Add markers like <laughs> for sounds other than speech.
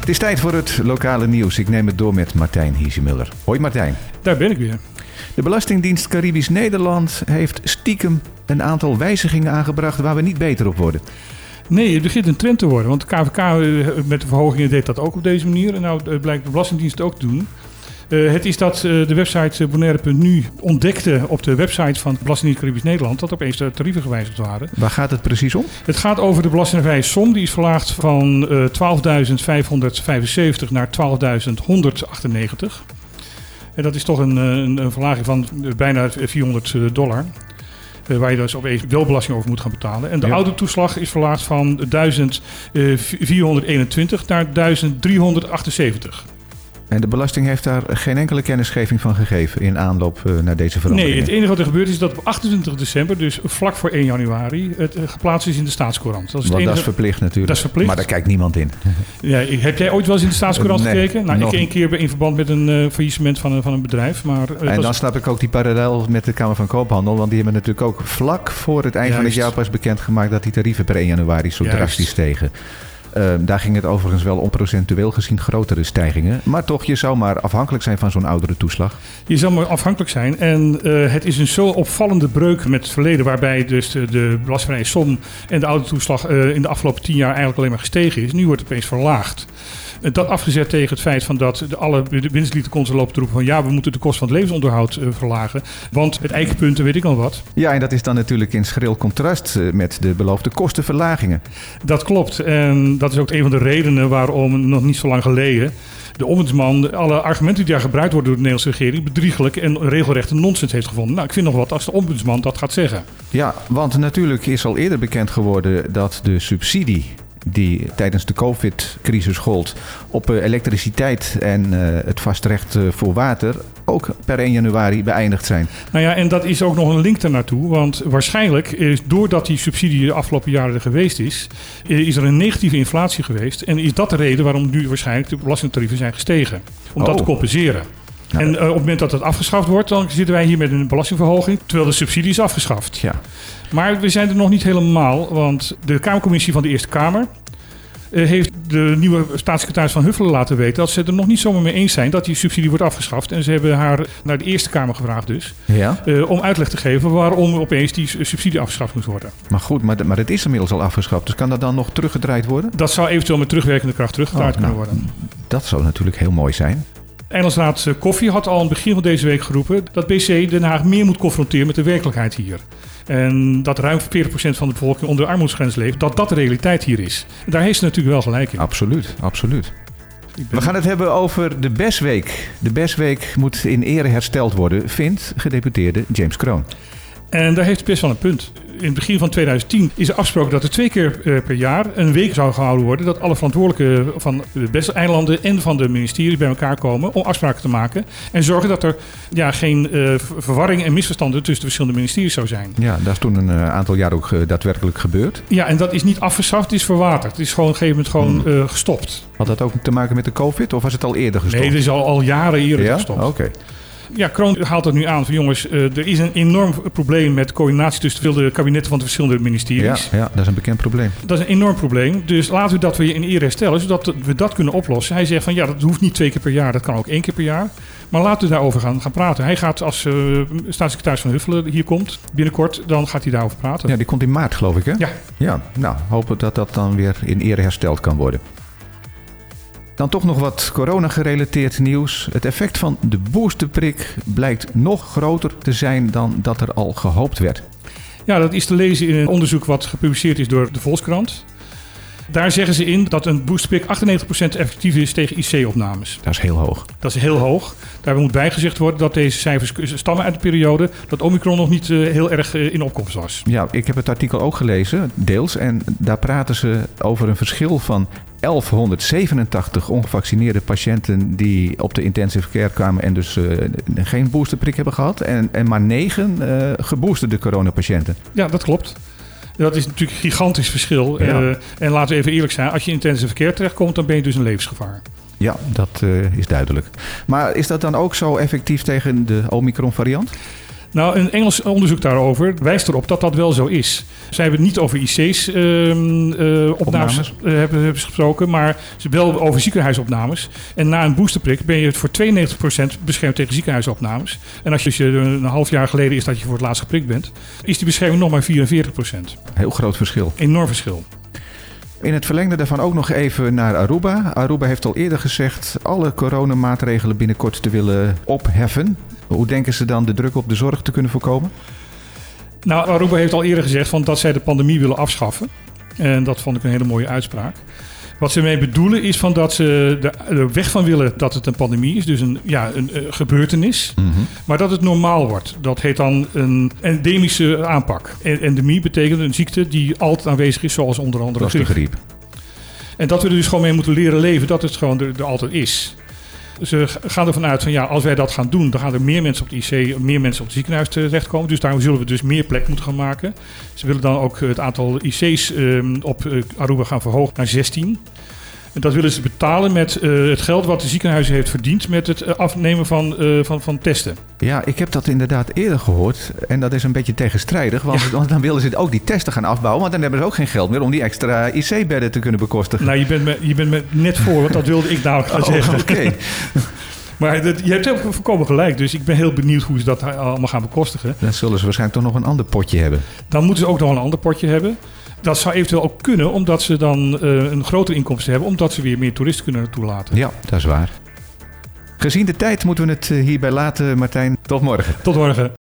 Het is tijd voor het lokale nieuws. Ik neem het door met Martijn Hiesemuller. Hoi Martijn. Daar ben ik weer. De Belastingdienst Caribisch Nederland heeft stiekem een aantal wijzigingen aangebracht waar we niet beter op worden. Nee, het begint een trend te worden. Want de KVK eh, met de verhogingen deed dat ook op deze manier. En nou eh, blijkt de Belastingdienst ook te doen. Uh, het is dat uh, de website bonaire.nu ontdekte op de website van Belastingdienst Caribisch Nederland dat opeens de tarieven gewijzigd waren. Waar gaat het precies om? Het gaat over de belastingvrije som. Die is verlaagd van uh, 12.575 naar 12.198. En dat is toch een, een, een verlaging van bijna 400 dollar. Uh, waar je dus opeens wel belasting over moet gaan betalen. En de ja. autotoeslag is verlaagd van 1421 naar 1378. En de belasting heeft daar geen enkele kennisgeving van gegeven in aanloop uh, naar deze verandering. Nee, het enige wat er gebeurd is dat op 28 december, dus vlak voor 1 januari, het uh, geplaatst is in de staatscourant. Dat is, het enige... dat is verplicht natuurlijk. Dat is verplicht. Maar daar kijkt niemand in. <laughs> Ja, heb jij ooit wel eens in de staatscourant nee, gekeken? Nou, nog... ik één keer in verband met een uh, faillissement van een, van een bedrijf. Maar, en dan snap ik ook die parallel met de Kamer van Koophandel, want die hebben natuurlijk ook vlak voor het eind Juist. van het jaar pas bekendgemaakt dat die tarieven per 1 januari zo Juist. drastisch stegen. Uh, daar ging het overigens wel om procentueel gezien grotere stijgingen. Maar toch, je zou maar afhankelijk zijn van zo'n oudere toeslag. Je zou maar afhankelijk zijn. En uh, het is een zo opvallende breuk met het verleden... waarbij dus de, de belastingvrije som en de oude toeslag uh, in de afgelopen tien jaar eigenlijk alleen maar gestegen is. Nu wordt het opeens verlaagd. Dat afgezet tegen het feit van dat de alle winstlieten lopen te roepen van ja, we moeten de kost van het levensonderhoud verlagen. Want het eikenpunt, weet ik al wat. Ja, en dat is dan natuurlijk in schril contrast met de beloofde kostenverlagingen. Dat klopt. En dat is ook een van de redenen waarom nog niet zo lang geleden de ombudsman alle argumenten die daar gebruikt worden door de Nederlandse regering bedriegelijk en regelrechte nonsens heeft gevonden. Nou, ik vind nog wat als de ombudsman dat gaat zeggen. Ja, want natuurlijk is al eerder bekend geworden dat de subsidie die tijdens de COVID-crisis gold op elektriciteit en uh, het vastrecht uh, voor water ook per 1 januari beëindigd zijn. Nou ja, en dat is ook nog een link daarnaartoe. Want waarschijnlijk is doordat die subsidie de afgelopen jaren er geweest is, is er een negatieve inflatie geweest. En is dat de reden waarom nu waarschijnlijk de belastingtarieven zijn gestegen. Om oh. dat te compenseren. Nou, en uh, op het moment dat het afgeschaft wordt, dan zitten wij hier met een belastingverhoging, terwijl de subsidie is afgeschaft. Ja. Maar we zijn er nog niet helemaal, want de Kamercommissie van de Eerste Kamer heeft de nieuwe staatssecretaris van Huffelen laten weten dat ze er nog niet zomaar mee eens zijn dat die subsidie wordt afgeschaft. En ze hebben haar naar de Eerste Kamer gevraagd dus, ja? uh, om uitleg te geven waarom opeens die subsidie afgeschaft moet worden. Maar goed, maar, maar het is inmiddels al afgeschaft, dus kan dat dan nog teruggedraaid worden? Dat zou eventueel met terugwerkende kracht teruggedraaid oh, kunnen nou, worden. Dat zou natuurlijk heel mooi zijn. Engelsraad Koffie had al aan het begin van deze week geroepen dat BC Den Haag meer moet confronteren met de werkelijkheid hier. En dat ruim 40% van de bevolking onder de armoedsgrens leeft, dat dat de realiteit hier is. Daar heeft ze natuurlijk wel gelijk in. Absoluut, absoluut. We gaan het hebben over de Besweek. De Besweek moet in ere hersteld worden, vindt gedeputeerde James Kroon. En daar heeft best wel een punt. In het begin van 2010 is er afgesproken dat er twee keer uh, per jaar een week zou gehouden worden. Dat alle verantwoordelijken van de beste eilanden en van de ministeries bij elkaar komen om afspraken te maken. En zorgen dat er ja, geen uh, verwarring en misverstanden tussen de verschillende ministeries zou zijn. Ja, dat is toen een uh, aantal jaar ook daadwerkelijk gebeurd. Ja, en dat is niet afgeschaft, het is verwaterd. Het is gewoon op een gegeven moment gewoon hmm. gestopt. Had dat ook te maken met de COVID of was het al eerder gestopt? Nee, het is al, al jaren eerder ja? gestopt. Oké. Okay. Ja, Kroon haalt het nu aan van jongens, uh, er is een enorm probleem met coördinatie tussen de kabinetten van de verschillende ministeries. Ja, ja, dat is een bekend probleem. Dat is een enorm probleem. Dus laten we dat weer in ere herstellen, zodat we dat kunnen oplossen. Hij zegt van ja, dat hoeft niet twee keer per jaar, dat kan ook één keer per jaar. Maar laten we daarover gaan, gaan praten. Hij gaat als uh, staatssecretaris van Huffelen hier komt, binnenkort, dan gaat hij daarover praten. Ja, die komt in maart geloof ik hè? Ja. Ja, nou, hopen dat dat dan weer in ere hersteld kan worden. Dan toch nog wat corona-gerelateerd nieuws. Het effect van de boosterprik blijkt nog groter te zijn dan dat er al gehoopt werd. Ja, dat is te lezen in een onderzoek wat gepubliceerd is door de Volkskrant. Daar zeggen ze in dat een boosterprik 98% effectief is tegen IC-opnames. Dat is heel hoog. Dat is heel hoog. Daarbij moet bijgezegd worden dat deze cijfers stammen uit de periode dat Omicron nog niet uh, heel erg uh, in opkomst was. Ja, ik heb het artikel ook gelezen, deels. En daar praten ze over een verschil van 1187 ongevaccineerde patiënten die op de intensive care kwamen en dus uh, geen boosterprik hebben gehad. En, en maar 9 uh, geboosterde coronapatiënten. Ja, dat klopt. Dat is natuurlijk een gigantisch verschil. Ja. Uh, en laten we even eerlijk zijn, als je in intensive care terechtkomt, dan ben je dus een levensgevaar. Ja, dat uh, is duidelijk. Maar is dat dan ook zo effectief tegen de Omicron variant? Nou, een Engels onderzoek daarover wijst erop dat dat wel zo is. Zij hebben het niet over IC's ehm, eh, eh, hebben, gesproken, maar ze wel over ziekenhuisopnames. En na een boosterprik ben je voor 92% beschermd tegen ziekenhuisopnames. En als je dus, een half jaar geleden is dat je voor het laatst geprikt bent, is die bescherming nog maar 44%. Heel groot verschil. Enorm verschil. In het verlengde daarvan ook nog even naar Aruba. Aruba heeft al eerder gezegd alle coronamaatregelen binnenkort te willen opheffen. Hoe denken ze dan de druk op de zorg te kunnen voorkomen? Nou, Aruba heeft al eerder gezegd van dat zij de pandemie willen afschaffen. En dat vond ik een hele mooie uitspraak. Wat ze mee bedoelen is van dat ze er weg van willen dat het een pandemie is. Dus een, ja, een eh, gebeurtenis. Maar dat het normaal wordt. Dat heet dan een endemische aanpak. En- Endemie betekent een ziekte die altijd aanwezig is, zoals onder andere griep. griep. En dat we er dus gewoon mee moeten leren leven dat het gewoon er, er altijd is. Ze gaan ervan uit van ja, als wij dat gaan doen, dan gaan er meer mensen op de IC, meer mensen op het ziekenhuis terechtkomen. Dus daarom zullen we dus meer plek moeten gaan maken. Ze willen dan ook het aantal IC's ehm, op eh, Aruba gaan verhogen naar 16. En dat willen ze betalen met eh, het geld wat de ziekenhuizen heeft verdiend met het eh, afnemen van, eh, van, van testen. Ja, ik heb dat inderdaad eerder gehoord. En dat is een beetje tegenstrijdig. Want, want dan willen ze ook die testen gaan afbouwen. Want dan hebben ze ook geen geld meer om die extra IC-bedden te kunnen bekostigen. Nou, je bent me, je bent me net voor, want dat wilde ik namelijk <laughs> gaan Oh, zeggen. Oké. <laughs> Maar dat, je hebt ook voorkomen gelijk, dus ik ben heel benieuwd hoe ze dat allemaal gaan bekostigen. Dan zullen ze waarschijnlijk toch nog een ander potje hebben. Dan moeten ze ook nog een ander potje hebben. Dat zou eventueel ook kunnen, omdat ze dan eh, een grotere inkomsten hebben, omdat ze weer meer toeristen kunnen toelaten. Ja, dat is waar. Gezien de tijd moeten we het eh, hierbij laten, Martijn. Tot morgen. Tot morgen.